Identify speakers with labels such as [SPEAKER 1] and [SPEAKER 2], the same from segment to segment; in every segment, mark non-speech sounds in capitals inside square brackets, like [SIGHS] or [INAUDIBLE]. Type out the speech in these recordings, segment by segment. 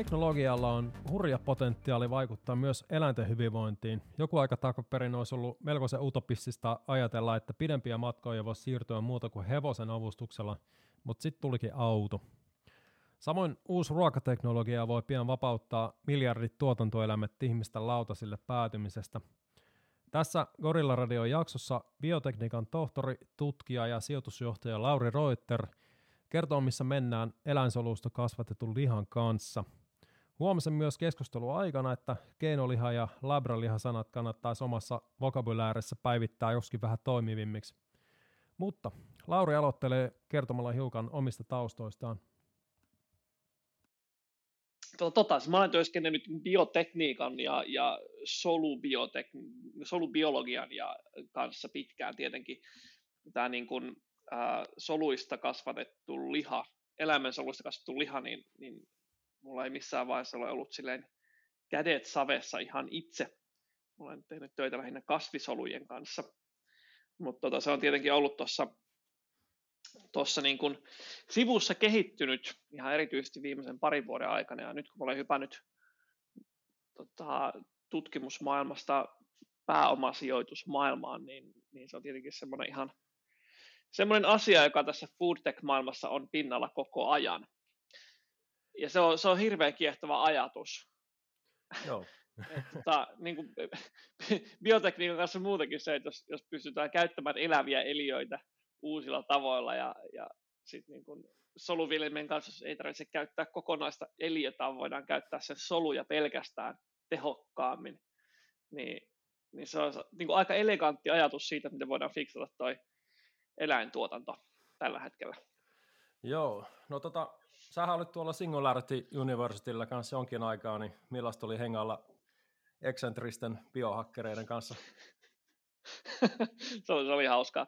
[SPEAKER 1] Teknologialla on hurja potentiaali vaikuttaa myös eläinten hyvinvointiin. Joku aika takaperin olisi ollut melkoisen utopistista ajatella, että pidempiä matkoja voisi siirtyä muuta kuin hevosen avustuksella, mutta sitten tulikin auto. Samoin uusi ruokateknologia voi pian vapauttaa miljardit tuotantoeläimet ihmisten lautasille päätymisestä. Tässä Gorilla Radio jaksossa biotekniikan tohtori, tutkija ja sijoitusjohtaja Lauri Reuter kertoo, missä mennään eläinsolusta kasvatetun lihan kanssa – Huomasin myös keskustelua aikana, että keinoliha ja labraliha sanat kannattaisi omassa vokabuläärissä päivittää joskin vähän toimivimmiksi. Mutta Lauri aloittelee kertomalla hiukan omista taustoistaan.
[SPEAKER 2] Tota, tota, siis mä olen työskennellyt biotekniikan ja, ja solubiotek- solubiologian ja kanssa pitkään tietenkin. Tämä niin kuin, äh, soluista kasvatettu liha, eläimen soluista kasvatettu liha, niin, niin mulla ei missään vaiheessa ole ollut silleen kädet savessa ihan itse. Olen tehnyt töitä lähinnä kasvisolujen kanssa. Mutta tota, se on tietenkin ollut tuossa tuossa niin kuin sivussa kehittynyt ihan erityisesti viimeisen parin vuoden aikana. Ja nyt kun olen hypännyt tota, tutkimusmaailmasta pääomasijoitusmaailmaan, niin, niin se on tietenkin semmoinen ihan semmoinen asia, joka tässä foodtech-maailmassa on pinnalla koko ajan ja se on, se on hirveän kiehtova ajatus.
[SPEAKER 1] Joo. [LAUGHS]
[SPEAKER 2] tota, niin kuin, [LAUGHS] biotekniikan kanssa muutenkin se, että jos, jos pystytään käyttämään eläviä eliöitä uusilla tavoilla ja, ja sitten niin kuin soluviljelmien kanssa ei tarvitse käyttää kokonaista eliötä, vaan voidaan käyttää sen soluja pelkästään tehokkaammin, niin, niin se on niin kuin aika elegantti ajatus siitä, miten voidaan fiksata toi eläintuotanto tällä hetkellä.
[SPEAKER 1] Joo, no tota, sähän olit tuolla Singularity Universityllä kanssa jonkin aikaa, niin millaista oli hengalla eksentristen biohakkereiden kanssa? [LAUGHS]
[SPEAKER 2] se, oli, se oli hauskaa.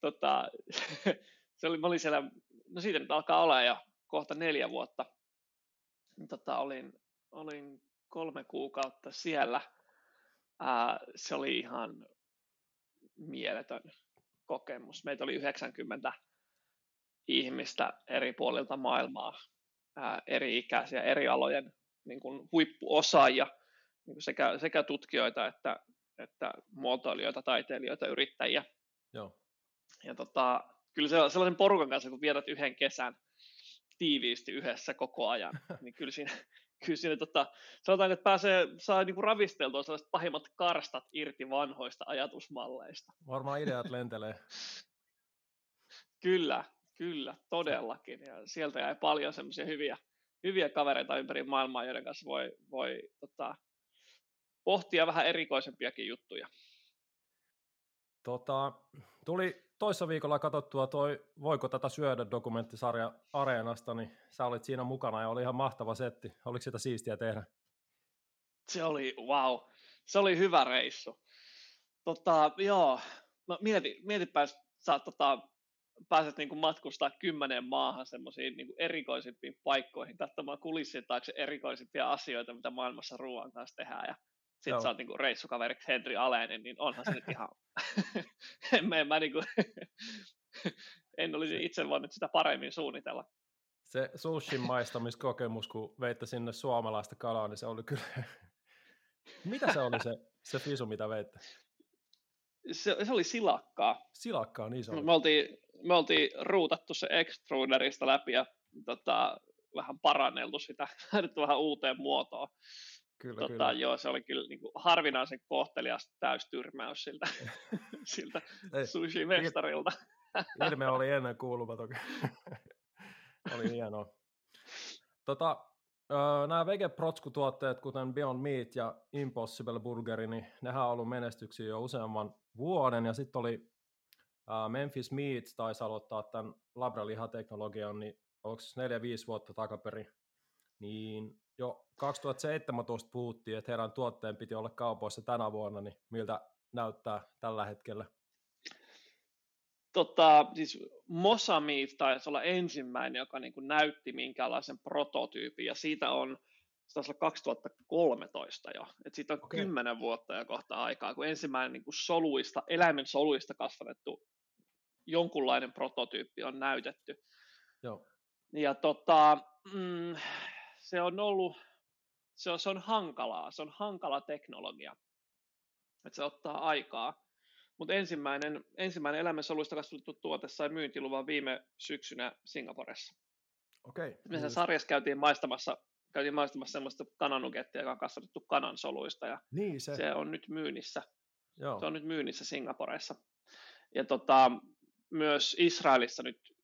[SPEAKER 2] Tota, [LAUGHS] se oli, mä olin siellä, no siitä nyt alkaa olla jo kohta neljä vuotta. Tota, olin, olin kolme kuukautta siellä. Ää, se oli ihan mieletön kokemus. Meitä oli 90 ihmistä eri puolilta maailmaa, ää, eri ikäisiä, eri alojen niin kuin huippuosaajia, niin kuin sekä, sekä tutkijoita että, että muotoilijoita, taiteilijoita, yrittäjiä.
[SPEAKER 1] Joo.
[SPEAKER 2] Ja tota, kyllä se, sellaisen porukan kanssa, kun viedät yhden kesän tiiviisti yhdessä koko ajan, [LAUGHS] niin kyllä siinä, kyllä siinä tota, sanotaan, että pääsee, saa niinku ravisteltua sellaiset pahimmat karstat irti vanhoista ajatusmalleista.
[SPEAKER 1] Varmaan ideat lentelee. [LAUGHS]
[SPEAKER 2] kyllä, Kyllä, todellakin. Ja sieltä jäi paljon semmoisia hyviä, hyviä kavereita ympäri maailmaa, joiden kanssa voi, voi tota, pohtia vähän erikoisempiakin juttuja.
[SPEAKER 1] Tota, tuli toissa viikolla katsottua toi Voiko tätä syödä dokumenttisarja Areenasta, niin sä olit siinä mukana ja oli ihan mahtava setti. Oliko sitä siistiä tehdä?
[SPEAKER 2] Se oli, wow, se oli hyvä reissu. Tota, joo, no mieti, mietipä, sä tota, pääset niin kuin matkustaa kymmeneen maahan semmoisiin niin erikoisimpiin paikkoihin, katsomaan kulissien taakse erikoisimpia asioita, mitä maailmassa ruoan kanssa tehdään, ja sitten sä oot niin reissukaveriksi Henry Alenen, niin onhan se nyt ihan, [LAUGHS] en mä, mä niin kuin, [LAUGHS] en olisi itse voinut sitä paremmin suunnitella.
[SPEAKER 1] Se sushin maistamiskokemus, kun veitte sinne suomalaista kalaa, niin se oli kyllä, [LAUGHS] mitä se oli se, se fisu, mitä veitte?
[SPEAKER 2] Se, se oli silakkaa.
[SPEAKER 1] Silakkaa, niin se oli.
[SPEAKER 2] Me oltiin, me oltiin ruutattu se extruderista läpi ja tota, vähän paranneltu sitä, [LAUGHS] laitettu vähän uuteen muotoon.
[SPEAKER 1] Kyllä,
[SPEAKER 2] tota,
[SPEAKER 1] kyllä.
[SPEAKER 2] Joo, se oli kyllä niin kuin harvinaisen kohtelias täystyrmäys siltä, [LAUGHS] siltä sushi-mestarilta.
[SPEAKER 1] Ilme oli ennen kuulumaton. [LAUGHS] oli hienoa. Tota, nämä vegeprotskutuotteet, kuten Beyond Meat ja Impossible Burgeri, niin nehän on ollut menestyksiä jo useamman vuoden, ja sitten oli Memphis Meat taisi aloittaa tämän labralihateknologian, niin onko 4-5 vuotta takaperin, niin jo 2017 puhuttiin, että heidän tuotteen piti olla kaupoissa tänä vuonna, niin miltä näyttää tällä hetkellä?
[SPEAKER 2] Tota, siis Mosamith taisi olla ensimmäinen, joka niin kuin näytti minkälaisen prototyypin, ja siitä on se taisi olla 2013 jo, että siitä on okay. 10 vuotta jo kohta aikaa, kun ensimmäinen niin kuin soluista, eläimen soluista kasvatettu jonkunlainen prototyyppi on näytetty.
[SPEAKER 1] Joo.
[SPEAKER 2] Ja tota, mm, se on ollut, se on, se on hankalaa, se on hankala teknologia, että se ottaa aikaa, mutta ensimmäinen, ensimmäinen elämänsoluista kasvatettu tuote sai myyntiluvan viime syksynä Singaporessa.
[SPEAKER 1] Okei.
[SPEAKER 2] Okay. Me sarjassa käytiin maistamassa, käytiin maistamassa sellaista kananugettia, joka on kasvatettu kanansoluista, ja
[SPEAKER 1] niin se.
[SPEAKER 2] se on nyt myynnissä.
[SPEAKER 1] Joo.
[SPEAKER 2] Se on nyt myynnissä Singaporessa. Ja tota, myös Israelissa nyt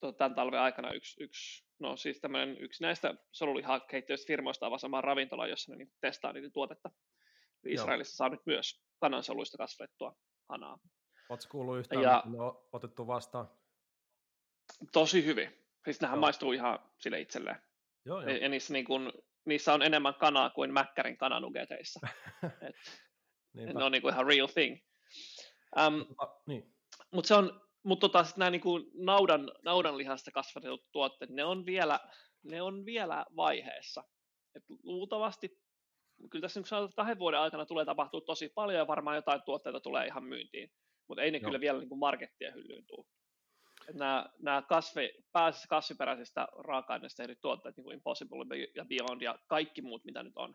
[SPEAKER 2] tota, tämän talven aikana yksi, yksi no siis tämmöinen, yksi näistä solulihakeittiöistä firmoista avaa samaan ravintola, jossa ne niin testaa niiden tuotetta. Israelissa Joo. saa nyt myös kanansoluista kasvatettua kanaa.
[SPEAKER 1] Oletko kuullut yhtään, ja, ne on otettu vastaan?
[SPEAKER 2] Tosi hyvin. Siis nehän Joo. maistuu ihan sille itselleen. Joo, jo. Ja niissä, niin kun, niissä on enemmän kanaa kuin Mäkkärin kananugeteissa. [LAUGHS] Et, ne on niin kuin ihan real thing. Um, niin. Mutta se on, mutta tota, nämä niin kuin naudan, naudanlihasta kasvatetut tuotteet, ne on vielä, ne on vielä vaiheessa. Et luultavasti, kyllä tässä nyt sanotaan, että kahden vuoden aikana tulee tapahtua tosi paljon ja varmaan jotain tuotteita tulee ihan myyntiin, mutta ei ne Joo. kyllä vielä niin kuin markettien hyllyyn tule. nämä, nämä kasvi, pääasiassa kasviperäisistä raaka-aineista tehdyt tuotteet, niin kuin Impossible ja Beyond ja kaikki muut, mitä nyt on,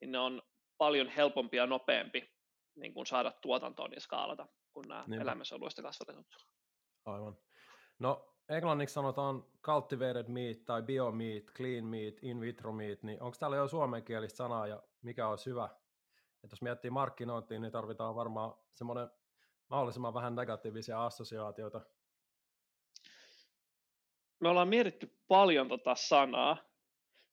[SPEAKER 2] niin ne on paljon helpompi ja nopeampi niin kuin saada tuotantoon ja skaalata kuin nämä Niinpä. elämänsoluista kasvatetut.
[SPEAKER 1] Aivan. No englanniksi sanotaan cultivated meat tai biomeat, clean meat, in vitro meat, niin onko täällä jo suomenkielistä sanaa ja mikä olisi hyvä? Et jos miettii markkinointiin, niin tarvitaan varmaan semmoinen mahdollisimman vähän negatiivisia assosiaatioita.
[SPEAKER 2] Me ollaan mietitty paljon tota sanaa,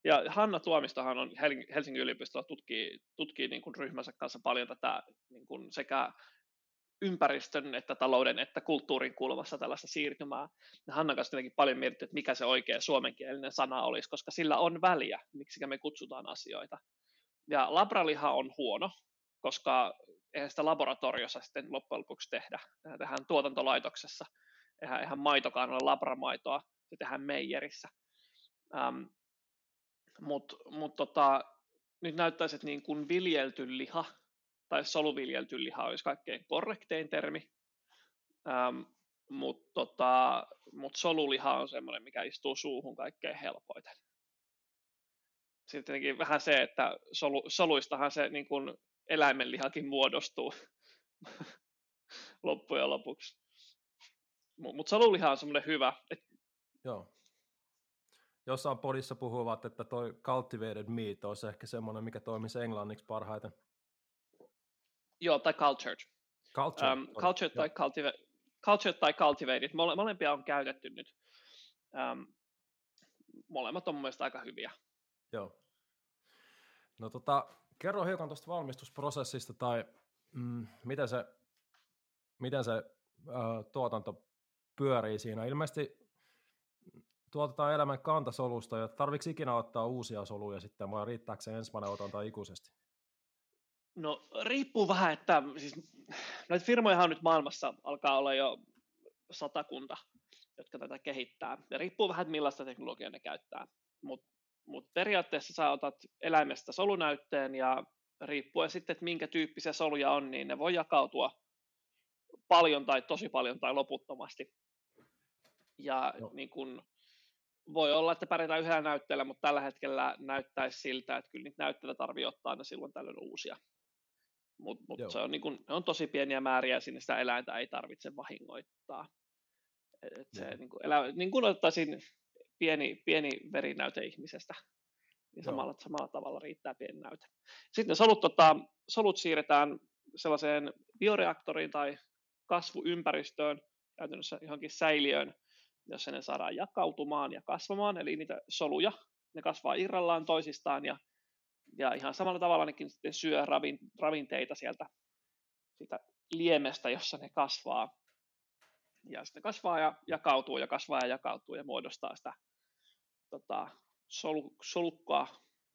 [SPEAKER 2] ja Hanna Tuomistohan on Helsingin yliopistolla tutkii, tutkii niin kuin ryhmänsä kanssa paljon tätä niin kuin sekä ympäristön, että talouden, että kulttuurin kulmassa tällaista siirtymää. Ja Hanna kanssa tietenkin paljon mietitty, että mikä se oikea suomenkielinen sana olisi, koska sillä on väliä, miksi me kutsutaan asioita. Ja labraliha on huono, koska eihän sitä laboratoriossa sitten loppujen lopuksi tehdä. Tehdään tuotantolaitoksessa. Eihän, eihän maitokaan ole labramaitoa, se tehdään meijerissä. Um, Mutta mut tota, nyt näyttäisi, että niin kuin viljelty liha tai soluviljelty liha olisi kaikkein korrektein termi, ähm, mutta tota, mut soluliha on semmoinen, mikä istuu suuhun kaikkein helpoiten. Sitten tietenkin vähän se, että solu, soluistahan se niin kuin eläimenlihakin muodostuu [LAUGHS] loppujen lopuksi. Mutta soluliha on semmoinen hyvä. Et...
[SPEAKER 1] Joo. Jossain podissa puhuvat, että toi cultivated meat olisi ehkä semmoinen, mikä toimisi englanniksi parhaiten.
[SPEAKER 2] Joo, tai cultured.
[SPEAKER 1] Cultured, um,
[SPEAKER 2] cultured, tai cultiva- cultured tai cultivated. Mole, molempia on käytetty nyt. Um, molemmat on mun mielestä aika hyviä.
[SPEAKER 1] Joo. No tota, kerro hiukan tuosta valmistusprosessista tai mm, miten se, miten se äh, tuotanto pyörii siinä. Ilmeisesti tuotetaan elämän kantasolusta ja tarvitsi ikinä ottaa uusia soluja sitten vai riittääkö se ensimmäinen otanta ikuisesti?
[SPEAKER 2] No riippuu vähän, että siis näitä firmoja on nyt maailmassa alkaa olla jo satakunta, jotka tätä kehittää. Ja riippuu vähän, että millaista teknologiaa ne käyttää. Mutta mut periaatteessa sä otat eläimestä solunäytteen ja riippuen sitten, että minkä tyyppisiä soluja on, niin ne voi jakautua paljon tai tosi paljon tai loputtomasti. Ja no. niin kun, voi olla, että pärjätään yhdellä näytteellä, mutta tällä hetkellä näyttäisi siltä, että kyllä niitä näytteitä tarvii ottaa aina silloin tällöin uusia mutta mut se on, niin kun, on tosi pieniä määriä, sinne sitä eläintä ei tarvitse vahingoittaa. Et se, niin kun, elä, niin kun ottaisin pieni, pieni verinäyte ihmisestä, niin samalla, samalla tavalla riittää pieni näyte. Sitten solut, tota, solut siirretään sellaiseen bioreaktoriin tai kasvuympäristöön, käytännössä johonkin säiliöön, jossa ne saadaan jakautumaan ja kasvamaan, eli niitä soluja, ne kasvaa irrallaan toisistaan ja ja ihan samalla tavalla nekin sitten syö ravin, ravinteita sieltä siitä liemestä, jossa ne kasvaa. Ja sitten kasvaa ja jakautuu ja kasvaa ja jakautuu ja muodostaa sitä tota, sol, solukkaa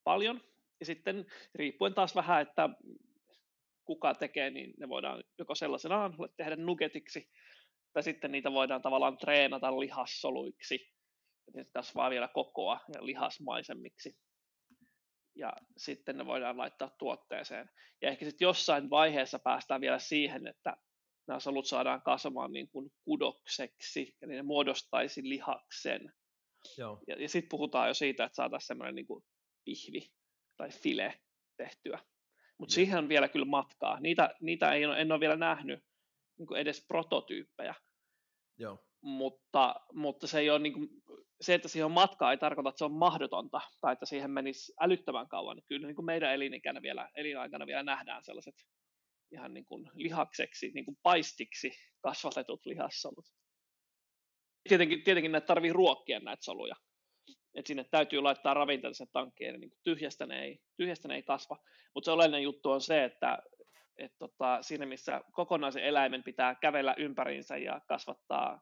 [SPEAKER 2] paljon. Ja sitten riippuen taas vähän, että kuka tekee, niin ne voidaan joko sellaisenaan tehdä nuggetiksi, tai sitten niitä voidaan tavallaan treenata lihassoluiksi. Ja ne kasvaa vielä kokoa ja lihasmaisemmiksi ja sitten ne voidaan laittaa tuotteeseen. Ja ehkä sitten jossain vaiheessa päästään vielä siihen, että nämä solut saadaan kasvamaan niin kuin kudokseksi, eli ne muodostaisi lihaksen. Joo. Ja, ja sitten puhutaan jo siitä, että saataisiin semmoinen niin kuin pihvi tai file tehtyä. Mutta siihen on vielä kyllä matkaa. Niitä, niitä ei, en ole vielä nähnyt niin kuin edes prototyyppejä.
[SPEAKER 1] Joo.
[SPEAKER 2] Mutta, mutta se, ei ole, niin kuin, se, että siihen on matkaa, ei tarkoita, että se on mahdotonta tai että siihen menisi älyttömän kauan. Kyllä niin kuin meidän elinikänä vielä, elinaikana vielä nähdään sellaiset ihan niin kuin lihakseksi, niin kuin paistiksi kasvatetut lihassolut. Tietenkin, tietenkin näitä tarvii ruokkia näitä soluja. Et sinne täytyy laittaa ravinteita sen tankkiin, niin tyhjästä, ne ei, tyhjästä ne ei kasva. Mutta se oleellinen juttu on se, että et tota, siinä missä kokonaisen eläimen pitää kävellä ympäriinsä ja kasvattaa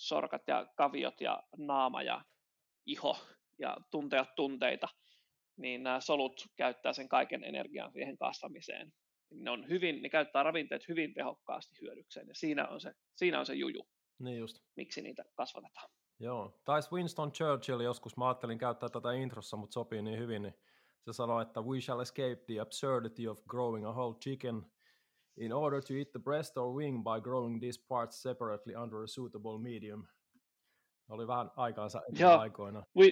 [SPEAKER 2] sorkat ja kaviot ja naama ja iho ja tuntea tunteita, niin nämä solut käyttää sen kaiken energian siihen kasvamiseen. Ne, on hyvin, ne käyttää ravinteet hyvin tehokkaasti hyödykseen, ja siinä on se, siinä on se juju,
[SPEAKER 1] niin just.
[SPEAKER 2] miksi niitä kasvatetaan.
[SPEAKER 1] Joo, taisi Winston Churchill joskus, mä ajattelin käyttää tätä introssa, mutta sopii niin hyvin, niin se sanoi, että we shall escape the absurdity of growing a whole chicken in order to eat the breast or wing by growing these parts separately under a suitable medium. Oli vähän aikaansa aikoina.
[SPEAKER 2] We,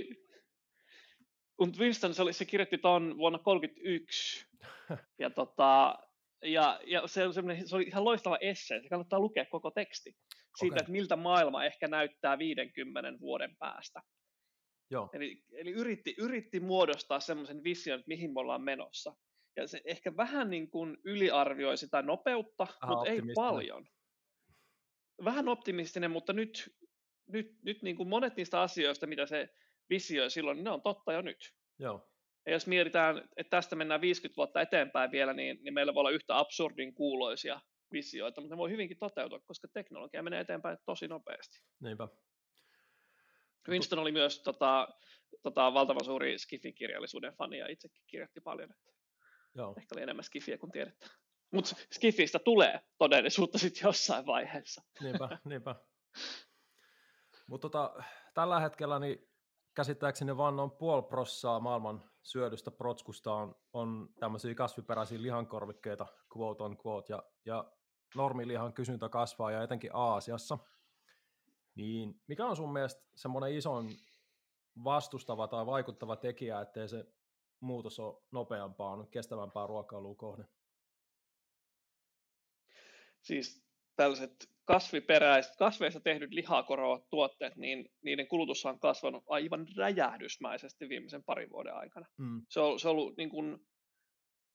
[SPEAKER 2] und Winston, se, oli, se kirjoitti tuon vuonna 1931, [LAUGHS] ja, tota, ja, ja se, se oli ihan loistava esse, se kannattaa lukea koko teksti siitä, okay. että miltä maailma ehkä näyttää 50 vuoden päästä.
[SPEAKER 1] Joo.
[SPEAKER 2] Eli, eli yritti, yritti muodostaa semmoisen vision, että mihin me ollaan menossa. Ja se ehkä vähän niin kuin yliarvioi sitä nopeutta, Aha, mutta ei paljon. Vähän optimistinen, mutta nyt, nyt, nyt niin kuin monet niistä asioista, mitä se visioi silloin, niin ne on totta jo nyt.
[SPEAKER 1] Joo.
[SPEAKER 2] Ja jos mietitään, että tästä mennään 50 vuotta eteenpäin vielä, niin, niin meillä voi olla yhtä absurdin kuuloisia visioita, mutta ne voi hyvinkin toteutua, koska teknologia menee eteenpäin tosi nopeasti.
[SPEAKER 1] Niinpä.
[SPEAKER 2] Winston oli myös tota, tota, valtavan suuri Skifi-kirjallisuuden fani ja itsekin kirjoitti paljon. Että Joo. Ehkä oli enemmän Skifiä kuin tiedettä. Mutta Skifistä tulee todellisuutta sitten jossain vaiheessa.
[SPEAKER 1] Niinpä, niinpä. Mutta tota, tällä hetkellä niin käsittääkseni vaan noin puoli prossaa maailman syödystä protskusta on, on tämmöisiä kasviperäisiä lihankorvikkeita, quote on quote, ja, ja normilihan kysyntä kasvaa ja etenkin Aasiassa, niin mikä on sun mielestä semmoinen ison vastustava tai vaikuttava tekijä, ettei se muutos ole nopeampaa, kestävämpää ruokailua kohde?
[SPEAKER 2] Siis tällaiset kasviperäiset, kasveista tehdyt lihakorovat tuotteet, niin niiden kulutus on kasvanut aivan räjähdysmäisesti viimeisen parin vuoden aikana. Mm. Se, on, se on ollut, niin kuin,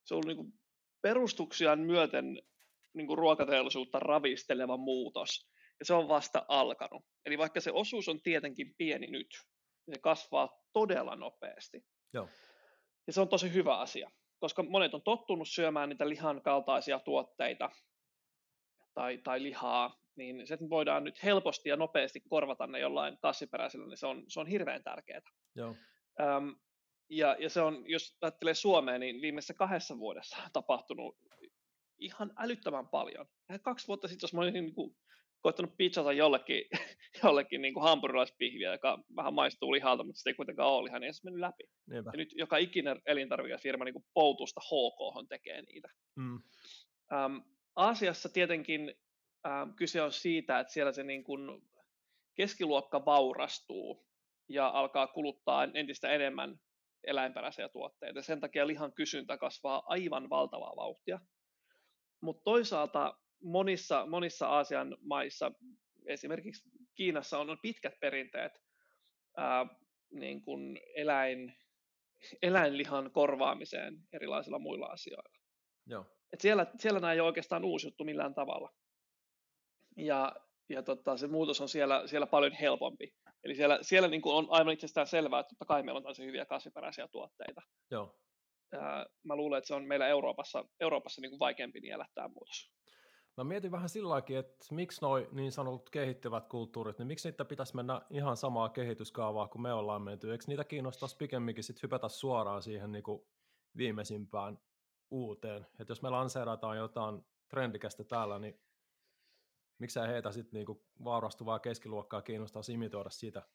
[SPEAKER 2] se on ollut niin kuin perustuksiaan myöten niin kuin ruokateollisuutta ravisteleva muutos, ja se on vasta alkanut. Eli vaikka se osuus on tietenkin pieni nyt, niin se kasvaa todella nopeasti.
[SPEAKER 1] Joo.
[SPEAKER 2] Ja se on tosi hyvä asia, koska monet on tottunut syömään niitä lihan kaltaisia tuotteita tai, tai lihaa, niin se, että voidaan nyt helposti ja nopeasti korvata ne jollain kasviperäisellä, niin se on, se on hirveän tärkeää.
[SPEAKER 1] Joo.
[SPEAKER 2] Öm, ja, ja se on, jos ajattelee Suomea, niin viimeisessä kahdessa vuodessa on tapahtunut ihan älyttömän paljon. Ja kaksi vuotta sitten, jos mä olisin niin kuin, koittanut pizzata jollekin, [LAUGHS] jollekin niin kuin hampurilaispihviä, joka vähän maistuu lihalta, mutta se ei kuitenkaan ole lihaa, niin ei se mennyt läpi.
[SPEAKER 1] Niinpä.
[SPEAKER 2] Ja nyt joka ikinen elintarvikefirma niin kuin poutusta HK tekee niitä.
[SPEAKER 1] Mm.
[SPEAKER 2] Um, Aasiassa tietenkin ähm, kyse on siitä, että siellä se niin kuin keskiluokka vaurastuu ja alkaa kuluttaa entistä enemmän eläinperäisiä tuotteita. Sen takia lihan kysyntä kasvaa aivan valtavaa vauhtia. Mutta toisaalta monissa, monissa Aasian maissa, esimerkiksi Kiinassa on, pitkät perinteet ää, niin kuin eläin, eläinlihan korvaamiseen erilaisilla muilla asioilla.
[SPEAKER 1] Joo.
[SPEAKER 2] Et siellä, siellä nämä ei ole oikeastaan uusi juttu millään tavalla. Ja, ja tota, se muutos on siellä, siellä paljon helpompi. Eli siellä, siellä niin kuin on aivan itsestään selvää, että totta kai meillä on tosi hyviä kasviperäisiä tuotteita.
[SPEAKER 1] Joo.
[SPEAKER 2] Ää, mä luulen, että se on meillä Euroopassa, Euroopassa niin kuin vaikeampi niellä tämä muutos.
[SPEAKER 1] Mä mietin vähän sillä että miksi noi niin sanotut kehittyvät kulttuurit, niin miksi niitä pitäisi mennä ihan samaa kehityskaavaa kuin me ollaan menty? Eikö niitä kiinnostaisi pikemminkin sit hypätä suoraan siihen niin kuin viimeisimpään uuteen? Että jos me lanseerataan jotain trendikästä täällä, niin miksei heitä sitten niinku vaurastuvaa keskiluokkaa kiinnostaa imitoida sitä?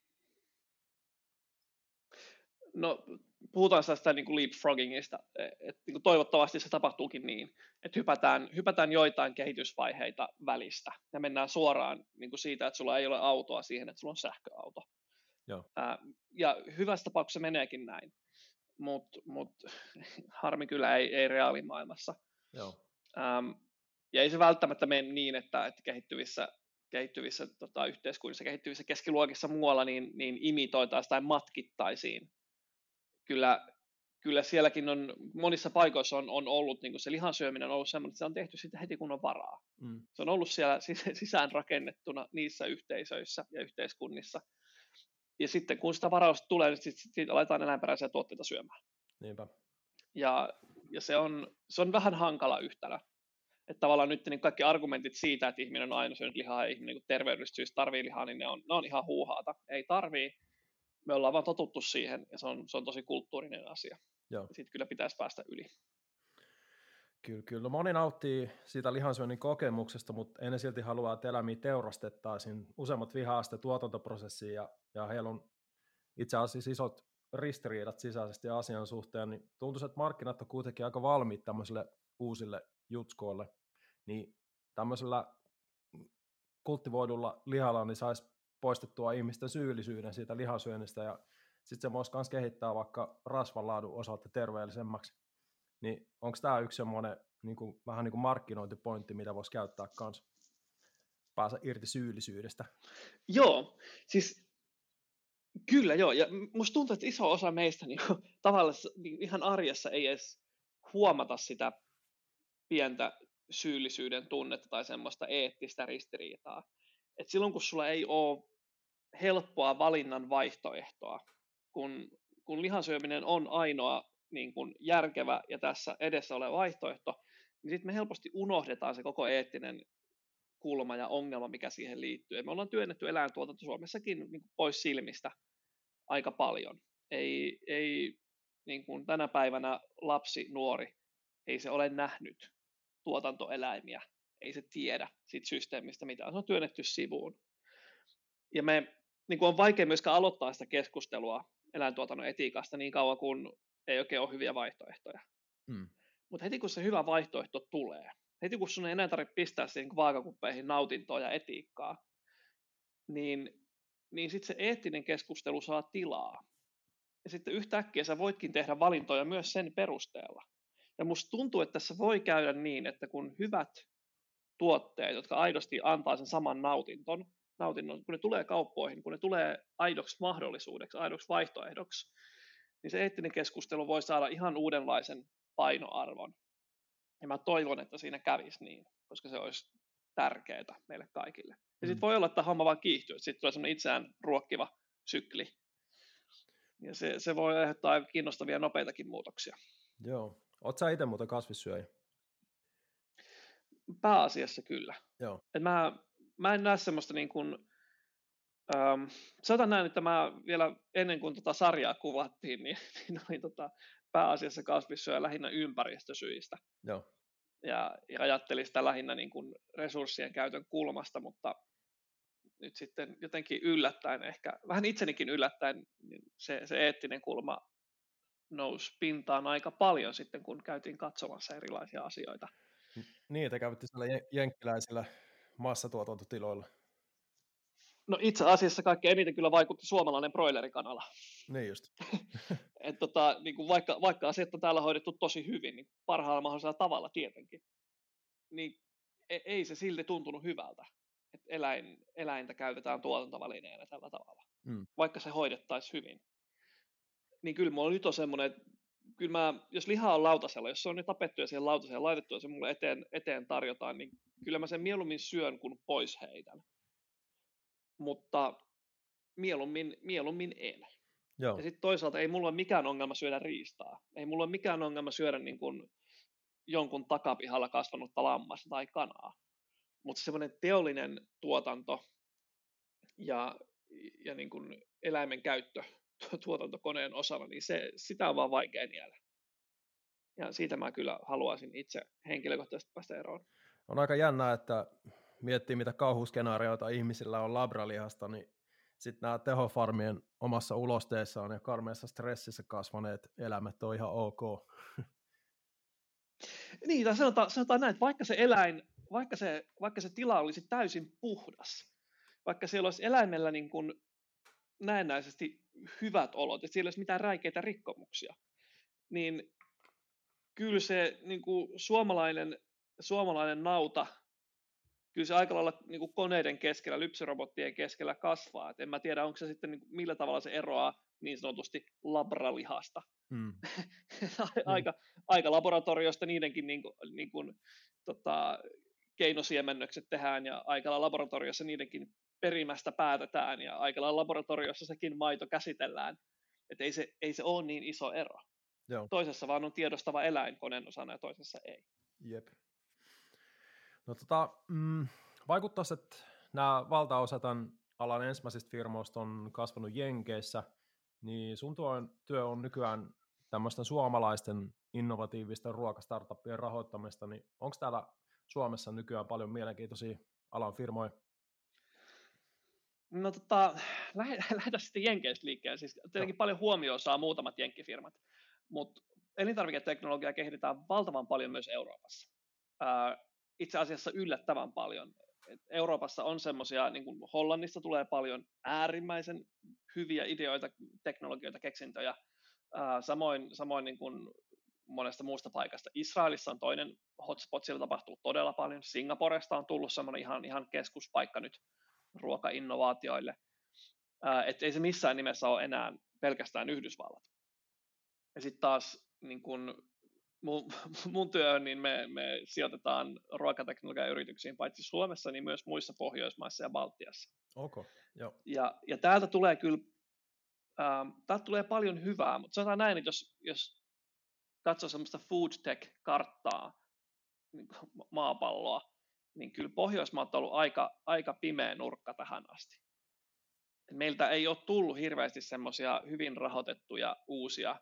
[SPEAKER 2] No, puhutaan tästä niin kuin leapfroggingista, että niin kuin toivottavasti se tapahtuukin niin, että hypätään, hypätään joitain kehitysvaiheita välistä ja mennään suoraan niin kuin siitä, että sulla ei ole autoa siihen, että sulla on sähköauto.
[SPEAKER 1] Joo.
[SPEAKER 2] Ää, ja hyvässä tapauksessa meneekin näin, mutta mut, [LAUGHS] harmi kyllä ei, ei reaalimaailmassa.
[SPEAKER 1] Joo.
[SPEAKER 2] Ja ei se välttämättä mene niin, että, että kehittyvissä, kehittyvissä tota, yhteiskunnissa, kehittyvissä keskiluokissa muualla, niin, niin imitoitaisiin tai matkittaisiin. Kyllä, kyllä sielläkin on, monissa paikoissa on, on ollut, niin se lihansyöminen on ollut sellainen, että se on tehty sitten heti kun on varaa.
[SPEAKER 1] Mm.
[SPEAKER 2] Se on ollut siellä sisään rakennettuna niissä yhteisöissä ja yhteiskunnissa. Ja sitten kun sitä varausta tulee, niin sitten sit aletaan eläinperäisiä tuotteita syömään.
[SPEAKER 1] Niinpä.
[SPEAKER 2] Ja, ja se, on, se on vähän hankala yhtälö. Että tavallaan nyt niin kaikki argumentit siitä, että ihminen on aina syönyt lihaa ja ihminen niin terveydellisistä syistä tarvii lihaa, niin ne on, ne on ihan huuhaata. Ei tarvii. Me ollaan vaan totuttu siihen ja se on, se on tosi kulttuurinen asia.
[SPEAKER 1] Joo.
[SPEAKER 2] Siitä kyllä pitäisi päästä yli.
[SPEAKER 1] Kyllä, kyllä. No moni nauttii siitä lihansyönnin kokemuksesta, mutta ennen silti haluaa, että eläimiä teurastettaisiin. Useimmat vihaa sitä tuotantoprosessiin ja, ja heillä on itse asiassa isot ristiriidat sisäisesti asian suhteen, niin tuntuu, että markkinat on kuitenkin aika valmiit tämmöisille uusille jutskoille, niin tämmöisellä kultivoidulla lihalla niin saisi poistettua ihmisten syyllisyyden siitä lihasyönnistä ja sitten se voisi myös kehittää vaikka rasvanlaadun osalta terveellisemmäksi. Niin onko tämä yksi semmoinen niin kuin, vähän niin kuin markkinointipointti, mitä voisi käyttää kanssa? Päästä irti syyllisyydestä.
[SPEAKER 2] Joo, siis kyllä joo, ja musta tuntuu, että iso osa meistä [LAUGHS] niin tavallaan niin ihan arjessa ei edes huomata sitä pientä syyllisyyden tunnetta tai semmoista eettistä ristiriitaa. Et silloin kun sulla ei ole helppoa valinnan vaihtoehtoa, kun, kun lihansyöminen on ainoa niin kuin järkevä ja tässä edessä oleva vaihtoehto, niin sitten me helposti unohdetaan se koko eettinen kulma ja ongelma, mikä siihen liittyy. Ja me ollaan työnnetty eläintuotanto Suomessakin niin kuin pois silmistä aika paljon. Ei, ei niin kuin tänä päivänä lapsi, nuori, ei se ole nähnyt tuotantoeläimiä, ei se tiedä siitä systeemistä mitään, se on työnnetty sivuun. Ja me niin kuin on vaikea myöskään aloittaa sitä keskustelua eläintuotannon etiikasta niin kauan, kun ei oikein ole hyviä vaihtoehtoja.
[SPEAKER 1] Mm.
[SPEAKER 2] Mutta heti kun se hyvä vaihtoehto tulee, heti kun sun ei enää tarvitse pistää siihen vaakakuppeihin nautintoa ja etiikkaa, niin, niin sitten se eettinen keskustelu saa tilaa. Ja sitten yhtäkkiä sä voitkin tehdä valintoja myös sen perusteella. Ja musta tuntuu, että tässä voi käydä niin, että kun hyvät tuotteet, jotka aidosti antaa sen saman nautinton, nautinnon, kun ne tulee kauppoihin, kun ne tulee aidoksi mahdollisuudeksi, aidoksi vaihtoehdoksi, niin se eettinen keskustelu voi saada ihan uudenlaisen painoarvon. Ja mä toivon, että siinä kävisi niin, koska se olisi tärkeää meille kaikille. Ja sitten mm. voi olla, että homma vaan kiihtyy, että sitten tulee semmoinen itseään ruokkiva sykli. Ja se, se voi aiheuttaa kiinnostavia nopeitakin muutoksia.
[SPEAKER 1] Joo. Oletko sä itse muuten kasvissyöjä?
[SPEAKER 2] Pääasiassa kyllä.
[SPEAKER 1] Joo.
[SPEAKER 2] Et mä, mä en näe semmoista niin kuin, ähm, sanotaan näin, että mä vielä ennen kuin tota sarjaa kuvattiin, niin, [LAUGHS] niin olin tota, pääasiassa kasvissyöjä lähinnä ympäristösyistä.
[SPEAKER 1] Joo.
[SPEAKER 2] Ja, ja ajattelin sitä lähinnä niin kuin resurssien käytön kulmasta, mutta nyt sitten jotenkin yllättäen ehkä, vähän itsenikin yllättäen, niin se, se eettinen kulma nousi pintaan aika paljon sitten, kun käytiin katsomassa erilaisia asioita.
[SPEAKER 1] Niin, että kävitte siellä jenkkiläisillä massatuotantotiloilla.
[SPEAKER 2] No itse asiassa kaikkein eniten kyllä vaikutti suomalainen broilerikanala.
[SPEAKER 1] Niin just. [LAUGHS]
[SPEAKER 2] Et tota, niin kuin vaikka, vaikka asiat on täällä hoidettu tosi hyvin, niin parhaalla mahdollisella tavalla tietenkin, niin e, ei se silti tuntunut hyvältä, että eläin, eläintä käytetään tuotantovälineenä tällä tavalla,
[SPEAKER 1] mm.
[SPEAKER 2] vaikka se hoidettaisiin hyvin. Niin kyllä mulla nyt on semmoinen, että kyllä mä, jos liha on lautasella, jos se on nyt tapettu ja siihen lautasella laitettu ja se mulle eteen, eteen tarjotaan, niin kyllä mä sen mieluummin syön kuin pois heitän. Mutta mieluummin, mieluummin en.
[SPEAKER 1] Joo.
[SPEAKER 2] Ja sitten toisaalta ei mulla ole mikään ongelma syödä riistaa. Ei mulla ole mikään ongelma syödä niin kuin jonkun takapihalla kasvanutta lammasta tai kanaa. Mutta semmoinen teollinen tuotanto ja, ja niin kuin eläimen käyttö [LAUGHS] tuotantokoneen osana, niin se, sitä on vaan vaikea niellä. Ja siitä mä kyllä haluaisin itse henkilökohtaisesti päästä eroon.
[SPEAKER 1] On aika jännää, että miettii mitä kauhuskenaarioita ihmisillä on labralihasta, niin sitten nämä tehofarmien omassa ulosteessaan ja karmeessa stressissä kasvaneet eläimet on ihan ok. [LAUGHS]
[SPEAKER 2] Niin, tai sanotaan, sanotaan näin, että vaikka se eläin, vaikka se, vaikka se tila olisi täysin puhdas, vaikka siellä olisi eläimellä niin kuin näennäisesti hyvät olot, että siellä ei olisi mitään räikeitä rikkomuksia, niin kyllä se niin kuin suomalainen, suomalainen nauta, kyllä se aika lailla niin kuin koneiden keskellä, lypsyrobottien keskellä kasvaa. Et en mä tiedä, onko se sitten, niin kuin, millä tavalla se eroaa niin sanotusti labralihasta. Hmm. [LAUGHS] aika, hmm. aika laboratoriosta niidenkin niin kuin, niin kuin, tota, keinosiemennökset tehdään ja aika laboratoriossa niidenkin perimästä päätetään ja aika laboratoriossa sekin maito käsitellään. Että ei se, ei se ole niin iso ero. Joo. Toisessa vaan on tiedostava eläin koneen osana ja toisessa ei.
[SPEAKER 1] Jep. No tota, mm, vaikuttaisi, että nämä valtaosa tämän alan ensimmäisistä firmoista on kasvanut Jenkeissä, niin sun työ on nykyään tämmöisten suomalaisten innovatiivisten ruokastartuppien rahoittamista, niin onko täällä Suomessa nykyään paljon mielenkiintoisia alan firmoja?
[SPEAKER 2] No tota, [SIGHS] [LAUGHS] lähdetään sitten Jenkeistä liikkeelle. Siis tietenkin no. paljon huomioon saa muutamat jenkkifirmat, mutta elintarviketeknologiaa kehitetään valtavan paljon myös Euroopassa. Ää, itse asiassa yllättävän paljon. Et Euroopassa on semmoisia, niin kuin Hollannissa tulee paljon äärimmäisen hyviä ideoita, teknologioita, keksintöjä. Ää, samoin samoin niin kuin monesta muusta paikasta. Israelissa on toinen hotspot, siellä tapahtuu todella paljon. Singaporesta on tullut semmoinen ihan, ihan keskuspaikka nyt ruokainnovaatioille. Että ei se missään nimessä ole enää pelkästään Yhdysvallat. Ja sitten taas niin kun mun, [LAUGHS] mun työhön, niin me, me sijoitetaan ruokateknologian yrityksiin paitsi Suomessa, niin myös muissa Pohjoismaissa ja Baltiassa.
[SPEAKER 1] Okay, joo.
[SPEAKER 2] Ja, ja täältä tulee kyllä ähm, täältä tulee paljon hyvää, mutta sanotaan näin, että jos, jos katsoo semmoista food tech-karttaa, niin maapalloa, niin kyllä Pohjoismaat on ollut aika, aika pimeä nurkka tähän asti. Meiltä ei ole tullut hirveästi semmoisia hyvin rahoitettuja uusia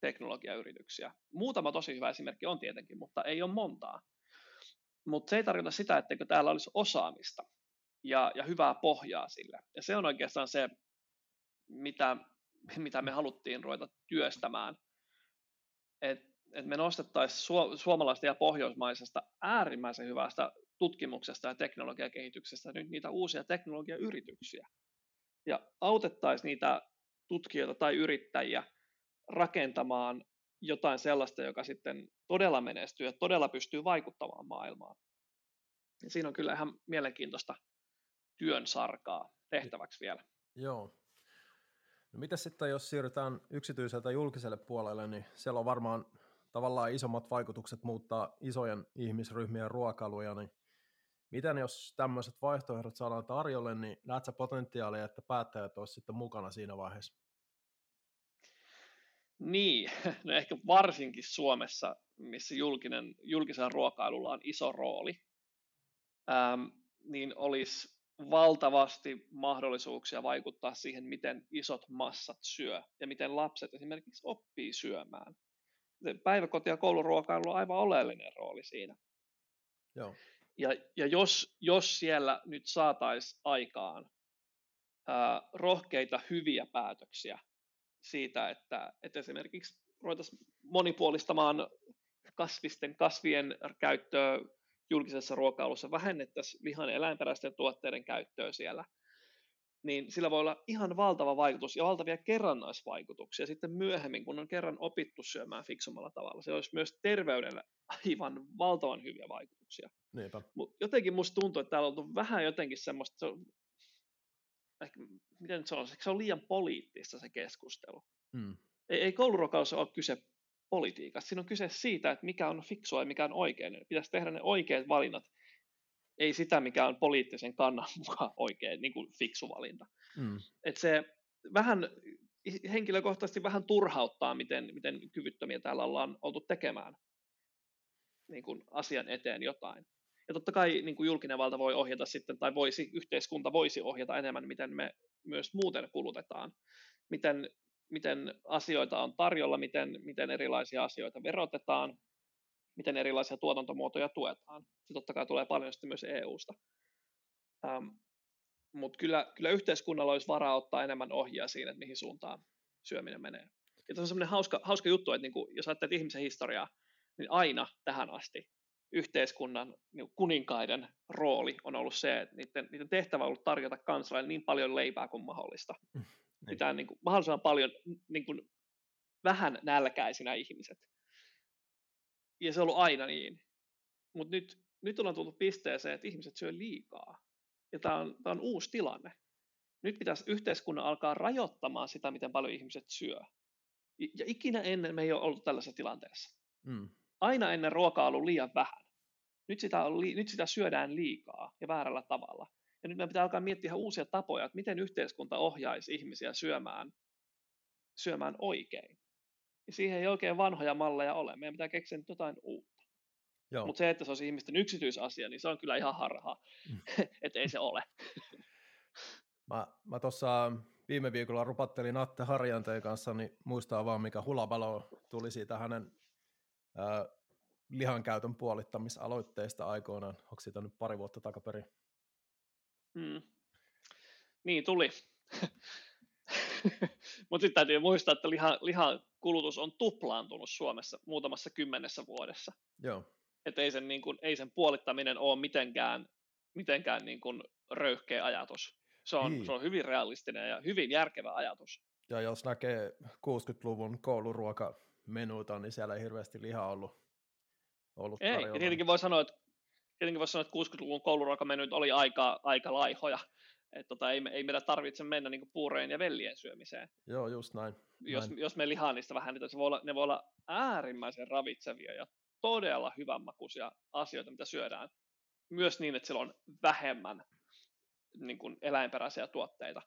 [SPEAKER 2] teknologiayrityksiä. Muutama tosi hyvä esimerkki on tietenkin, mutta ei ole montaa. Mutta se ei tarkoita sitä, etteikö täällä olisi osaamista ja, ja hyvää pohjaa sille. Ja se on oikeastaan se, mitä, mitä me haluttiin ruveta työstämään. Että et me nostettaisiin su- suomalaista ja pohjoismaisesta äärimmäisen hyvästä tutkimuksesta ja teknologiakehityksestä nyt niitä uusia teknologiayrityksiä. Ja autettaisiin niitä tutkijoita tai yrittäjiä rakentamaan jotain sellaista, joka sitten todella menestyy ja todella pystyy vaikuttamaan maailmaan. Ja siinä on kyllä ihan mielenkiintoista työn sarkaa tehtäväksi vielä.
[SPEAKER 1] Joo. No mitä sitten, jos siirrytään yksityiseltä julkiselle puolelle, niin siellä on varmaan tavallaan isommat vaikutukset muuttaa isojen ihmisryhmien ruokailuja, niin miten jos tämmöiset vaihtoehdot saadaan tarjolle, niin näet sä potentiaalia, että päättäjät olisivat sitten mukana siinä vaiheessa?
[SPEAKER 2] Niin, [LAUGHS] no ehkä varsinkin Suomessa, missä julkinen, julkisella ruokailulla on iso rooli, ähm, niin olisi valtavasti mahdollisuuksia vaikuttaa siihen, miten isot massat syö ja miten lapset esimerkiksi oppii syömään. Päiväkoti- ja kouluruokailu on aivan oleellinen rooli siinä.
[SPEAKER 1] Joo.
[SPEAKER 2] Ja, ja jos, jos siellä nyt saataisiin aikaan ää, rohkeita hyviä päätöksiä siitä, että, että esimerkiksi ruvettaisiin monipuolistamaan kasvisten, kasvien käyttöä julkisessa ruokailussa, vähennettäisiin lihan eläinperäisten tuotteiden käyttöä siellä, niin sillä voi olla ihan valtava vaikutus ja valtavia kerrannaisvaikutuksia sitten myöhemmin, kun on kerran opittu syömään fiksumalla tavalla. Se olisi myös terveydelle aivan valtavan hyviä vaikutuksia. Mut jotenkin musta tuntuu, että täällä on vähän jotenkin semmoista, se on, ehkä, miten se on, se on liian poliittista se keskustelu. Mm. Ei, ei kouluruokailussa ole kyse politiikasta. Siinä on kyse siitä, että mikä on fiksua ja mikä on oikein. Pitäisi tehdä ne oikeat valinnat, ei sitä, mikä on poliittisen kannan [LAUGHS] mukaan oikein niin kuin fiksu valinta. Mm. Et se vähän henkilökohtaisesti vähän turhauttaa, miten, miten kyvyttömiä täällä ollaan oltu tekemään niin kuin asian eteen jotain. Ja totta kai niin kuin julkinen valta voi ohjata sitten, tai voisi, yhteiskunta voisi ohjata enemmän, miten me myös muuten kulutetaan. Miten miten asioita on tarjolla, miten, miten erilaisia asioita verotetaan, miten erilaisia tuotantomuotoja tuetaan. Se totta kai tulee paljon sitten myös EU-sta. Ähm, Mutta kyllä, kyllä yhteiskunnalla olisi varaa ottaa enemmän ohjaa siinä, että mihin suuntaan syöminen menee. Ja tässä on semmoinen hauska, hauska juttu, että niinku, jos ajattelet ihmisen historiaa, niin aina tähän asti yhteiskunnan niin kuninkaiden rooli on ollut se, että niiden, niiden tehtävä on ollut tarjota kansalaille niin paljon leipää kuin mahdollista. niin. pitää niin kuin, mahdollisimman paljon niin kuin, vähän nälkäisinä ihmiset. Ja se on ollut aina niin. Mutta nyt, nyt ollaan tullut pisteeseen, että ihmiset syö liikaa. Ja tämä on, on uusi tilanne. Nyt pitäisi yhteiskunnan alkaa rajoittamaan sitä, miten paljon ihmiset syö. Ja ikinä ennen me ei ole ollut tällaisessa tilanteessa. Mm. Aina ennen ruokaa ollut liian vähän. Nyt sitä, on, nyt sitä syödään liikaa ja väärällä tavalla. Ja nyt meidän pitää alkaa miettiä ihan uusia tapoja, että miten yhteiskunta ohjaisi ihmisiä syömään, syömään oikein. Ja siihen ei oikein vanhoja malleja ole. Meidän pitää keksiä nyt jotain uutta. Mutta se, että se olisi ihmisten yksityisasia, niin se on kyllä ihan harhaa. Mm. [LAUGHS] että ei se ole. [LAUGHS]
[SPEAKER 1] mä, mä tuossa viime viikolla rupattelin Atte Harjanteen kanssa, niin muistaa vaan, mikä hulabalo tuli siitä hänen ää, lihankäytön puolittamisaloitteesta aikoinaan. Onko siitä nyt pari vuotta takaperin?
[SPEAKER 2] Hmm. Niin, tuli. [LAUGHS] Mutta sitten täytyy muistaa, että liha, lihan kulutus on tuplaantunut Suomessa muutamassa kymmenessä vuodessa.
[SPEAKER 1] Joo.
[SPEAKER 2] Et ei sen, niin kun, ei sen puolittaminen ole mitenkään, mitenkään niin kun röyhkeä ajatus. Se on, niin. se on hyvin realistinen ja hyvin järkevä ajatus.
[SPEAKER 1] Ja jos näkee 60-luvun kouluruokamenuita, niin siellä ei hirveästi lihaa ollut, ollut
[SPEAKER 2] Ei, ja tietenkin voi sanoa, että tietenkin voisi sanoa, että 60-luvun kouluruokamenyt oli aika, aika laihoja. Että tota, ei, ei meidän tarvitse mennä niin puurojen ja vellien syömiseen.
[SPEAKER 1] Joo, just näin.
[SPEAKER 2] Jos,
[SPEAKER 1] näin.
[SPEAKER 2] jos me lihaa niistä vähän, niin se voi olla, ne voi olla äärimmäisen ravitsevia ja todella hyvänmakuisia asioita, mitä syödään. Myös niin, että sillä on vähemmän niin kuin eläinperäisiä tuotteita.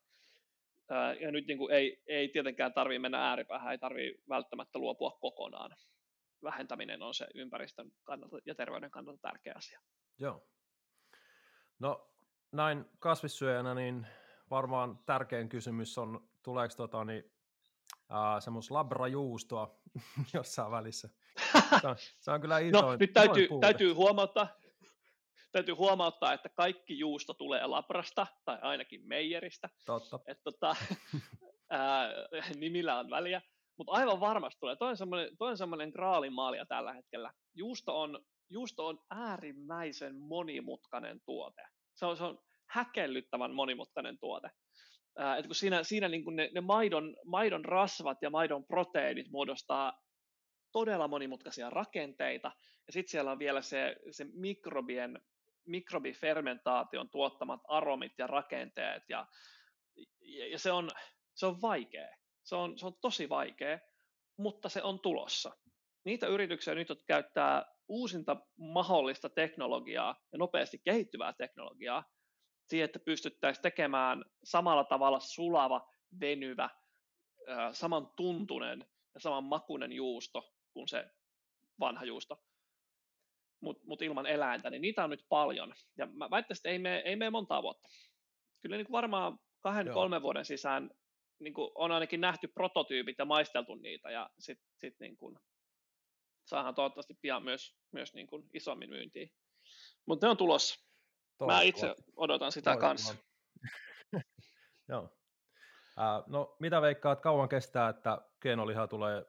[SPEAKER 2] Ja nyt niin kuin ei, ei tietenkään tarvitse mennä ääripäähän, ei tarvitse välttämättä luopua kokonaan. Vähentäminen on se ympäristön kannalta ja terveyden kannalta tärkeä asia.
[SPEAKER 1] Joo. No näin kasvissyöjänä, niin varmaan tärkein kysymys on, tuleeko tota, niin, semmoista labrajuustoa [LAUGHS] jossain välissä. Se on, se on kyllä isoin,
[SPEAKER 2] no, nyt täytyy, täytyy huomauttaa, täytyy huomauttaa, että kaikki juusto tulee labrasta, tai ainakin meijeristä.
[SPEAKER 1] Totta.
[SPEAKER 2] Että, tota, [LAUGHS] ää, nimillä on väliä. Mutta aivan varmasti tulee. Toi on semmoinen, toi on semmoinen graalimaalia tällä hetkellä. Juusto on, juusto on äärimmäisen monimutkainen tuote. Se on, se on häkellyttävän monimutkainen tuote. Ää, et kun siinä, siinä niin kun ne, ne maidon, maidon rasvat ja maidon proteiinit muodostaa todella monimutkaisia rakenteita, ja sitten siellä on vielä se, se mikrobien, mikrobifermentaation tuottamat aromit ja rakenteet, ja, ja, ja se, on, se on vaikea. Se on, se on tosi vaikea, mutta se on tulossa. Niitä yrityksiä nyt, jotka käyttää uusinta mahdollista teknologiaa ja nopeasti kehittyvää teknologiaa siihen, että pystyttäisiin tekemään samalla tavalla sulava, venyvä, saman tuntunen ja saman makunen juusto kuin se vanha juusto, mutta mut ilman eläintä, niin niitä on nyt paljon. Ja mä väittäisin, että ei mene, ei mene montaa vuotta. Kyllä niin kuin varmaan kahden, Joo. kolmen vuoden sisään niin kuin on ainakin nähty prototyypit ja maisteltu niitä, ja sitten sit niin kuin saadaan toivottavasti pian myös, myös niin kuin isommin myyntiin. Mutta ne on tulossa. Mä itse odotan sitä kanssa. [LAUGHS]
[SPEAKER 1] Joo. Uh, no, mitä veikkaat, kauan kestää, että keenoliha tulee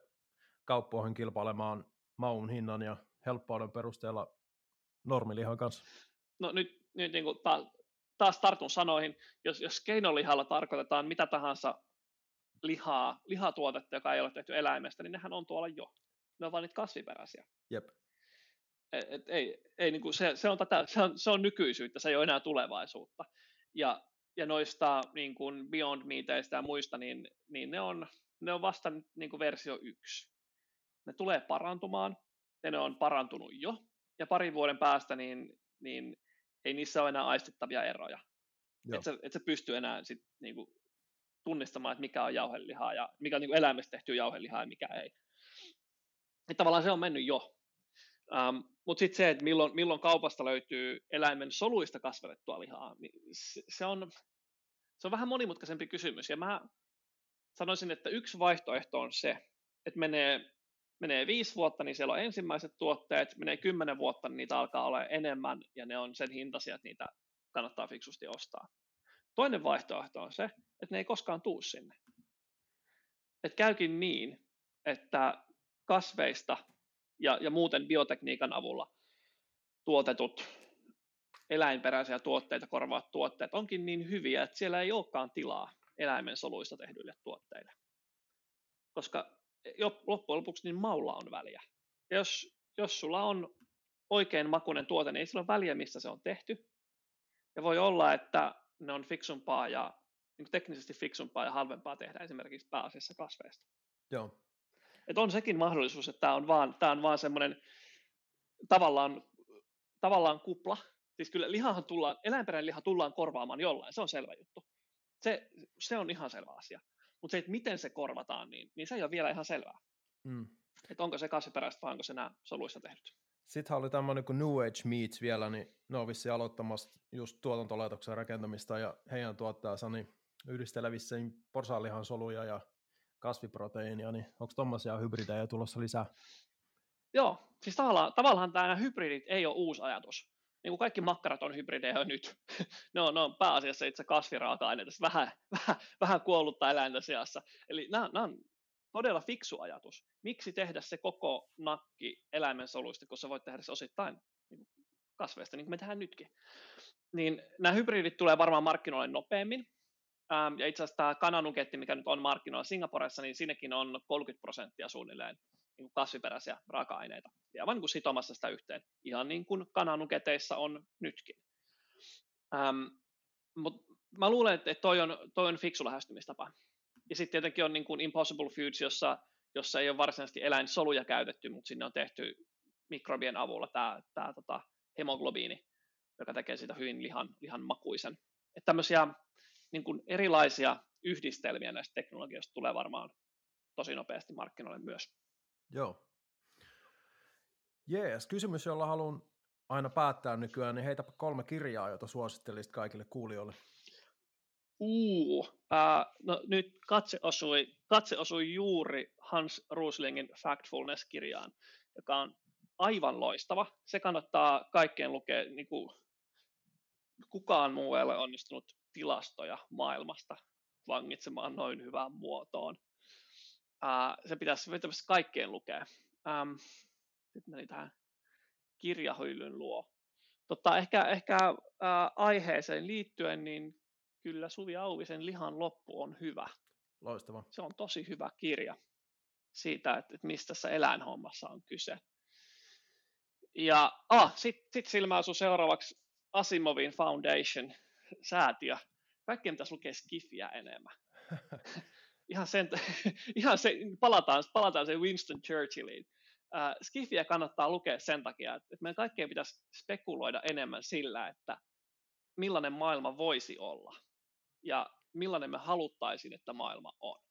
[SPEAKER 1] kauppoihin kilpailemaan maun hinnan ja helppouden perusteella normilihan kanssa?
[SPEAKER 2] No nyt, nyt niin kuin taas, taas tartun sanoihin, jos, jos keinolihalla tarkoitetaan mitä tahansa lihaa, lihatuotetta, joka ei ole tehty eläimestä, niin nehän on tuolla jo. Ne on vain niitä kasviperäisiä.
[SPEAKER 1] Jep.
[SPEAKER 2] Et, et, ei, ei, niin kuin se, se, on tätä, se, on, se on nykyisyyttä, se ei ole enää tulevaisuutta. Ja, ja noista niin kuin Beyond Meateistä ja muista, niin, niin ne, on, ne on vasta niin kuin versio yksi ne tulee parantumaan, ja ne on parantunut jo, ja parin vuoden päästä niin, niin ei niissä ole enää aistittavia eroja. Että sä, et sä pysty enää sit, niinku, tunnistamaan, että mikä on jauhelihaa ja mikä on niinku eläimestä tehty jauhelihaa ja mikä ei. Et tavallaan se on mennyt jo. Um, Mutta sitten se, että milloin, milloin kaupasta löytyy eläimen soluista kasvatettua lihaa, niin se, se, on, se on vähän monimutkaisempi kysymys. Ja mä sanoisin, että yksi vaihtoehto on se, että menee menee viisi vuotta, niin siellä on ensimmäiset tuotteet, menee kymmenen vuotta, niin niitä alkaa olla enemmän, ja ne on sen hintaisia, että niitä kannattaa fiksusti ostaa. Toinen vaihtoehto on se, että ne ei koskaan tuu sinne. Että käykin niin, että kasveista ja, ja muuten biotekniikan avulla tuotetut eläinperäisiä tuotteita korvaavat tuotteet onkin niin hyviä, että siellä ei olekaan tilaa eläimen soluista tehdyille tuotteille. Koska loppujen lopuksi niin maulla on väliä. Ja jos, jos sulla on oikein makuinen tuote, niin ei sillä ole väliä, missä se on tehty. Ja voi olla, että ne on fiksumpaa ja niin teknisesti fiksumpaa ja halvempaa tehdä esimerkiksi pääasiassa kasveista.
[SPEAKER 1] Joo.
[SPEAKER 2] Et on sekin mahdollisuus, että tämä on vaan, tää on vaan semmoinen tavallaan, tavallaan kupla. Siis kyllä lihahan tullaan, eläinperäinen liha tullaan korvaamaan jollain, se on selvä juttu. Se, se on ihan selvä asia. Mutta se, että miten se korvataan, niin, niin se ei ole vielä ihan selvää. Mm. Että onko se kasviperäistä vai onko se nämä soluissa tehdyt.
[SPEAKER 1] Sitten oli tämmöinen kuin New Age Meats vielä, niin ne on vissi aloittamassa just tuotantolaitoksen rakentamista ja heidän tuottajansa niin yhdistelevissä porsaanlihan soluja ja kasviproteiinia, niin onko tuommoisia hybridejä tulossa lisää?
[SPEAKER 2] Joo, siis tavallaan, tavallaan tämä hybridit ei ole uusi ajatus. Niin kuin kaikki makkarat on hybridejä nyt. [LAUGHS] ne, on, ne on pääasiassa itse kasviraaka-aineita, vähän, [LAUGHS] vähän, vähän kuollutta eläintä seassa. Eli nämä, nämä on todella fiksu ajatus. Miksi tehdä se koko nakki eläimen soluista, kun sä voit tehdä se osittain niin kasveista, niin kuin me tehdään nytkin. Niin nämä hybridit tulee varmaan markkinoille nopeammin, ja itse asiassa tämä kananuketti, mikä nyt on markkinoilla Singaporessa, niin siinäkin on 30 prosenttia suunnilleen kasviperäisiä raaka-aineita. Ja vain niin sitomassa sitä yhteen, ihan niin kuin kananuketeissa on nytkin. Ähm, Mutta mä luulen, että toi on, toi on fiksu lähestymistapa. Ja sitten tietenkin on niin kuin Impossible Foods, jossa, jossa ei ole varsinaisesti eläinsoluja käytetty, mutta sinne on tehty mikrobien avulla tämä, tämä tota, hemoglobiini, joka tekee siitä hyvin lihan, lihan makuisen. Että tämmöisiä niin kuin erilaisia yhdistelmiä näistä teknologioista tulee varmaan tosi nopeasti markkinoille myös.
[SPEAKER 1] Joo. Jees, kysymys, jolla haluan aina päättää nykyään, niin heitäpä kolme kirjaa, jota suosittelisit kaikille kuulijoille.
[SPEAKER 2] Uu, äh, no nyt katse osui, katse osui juuri Hans Ruslingin Factfulness-kirjaan, joka on aivan loistava. Se kannattaa kaikkien lukea, niin kuin kukaan muu ei ole onnistunut tilastoja maailmasta vangitsemaan noin hyvään muotoon. Uh, se pitäisi, pitäisi kaikkien lukea. Um, sitten meni tähän kirjahyllyn luo. Totta, ehkä ehkä uh, aiheeseen liittyen, niin kyllä Suvi Auvisen Lihan loppu on hyvä.
[SPEAKER 1] Loistava.
[SPEAKER 2] Se on tosi hyvä kirja siitä, että, että mistä tässä eläinhommassa on kyse. Ja ah, sitten sit silmä asuu seuraavaksi Asimovin Foundation, säätiö. Kaikkien pitäisi lukea Skifiä enemmän. [LAUGHS] ihan, sen, [LAUGHS] ihan se, palataan, palataan se Winston Churchilliin. Uh, Skifiä kannattaa lukea sen takia, että meidän kaikkien pitäisi spekuloida enemmän sillä, että millainen maailma voisi olla ja millainen me haluttaisiin, että maailma on.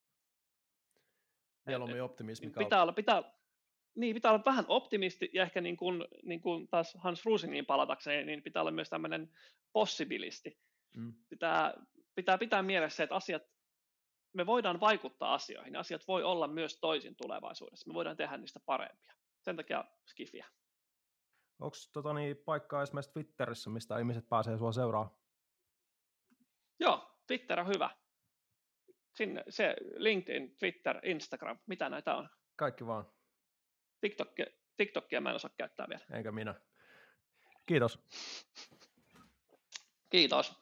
[SPEAKER 1] Mieluummin optimismi
[SPEAKER 2] niin pitää olla, pitää, niin, pitää olla vähän optimisti ja ehkä niin kuin, niin kuin taas Hans Rusingin palatakseen, niin pitää olla myös tämmöinen possibilisti. Mm. Pitää, pitää pitää mielessä, että asiat, me voidaan vaikuttaa asioihin, asiat voi olla myös toisin tulevaisuudessa, me voidaan tehdä niistä parempia. Sen takia skifiä.
[SPEAKER 1] Onko tota, niin, paikkaa esimerkiksi Twitterissä, mistä ihmiset pääsee sua seuraa?
[SPEAKER 2] Joo, Twitter on hyvä. Sinne, se LinkedIn, Twitter, Instagram, mitä näitä on?
[SPEAKER 1] Kaikki vaan.
[SPEAKER 2] TikTokia, TikTokia mä en osaa käyttää vielä.
[SPEAKER 1] Eikä minä. Kiitos.
[SPEAKER 2] Kiitos.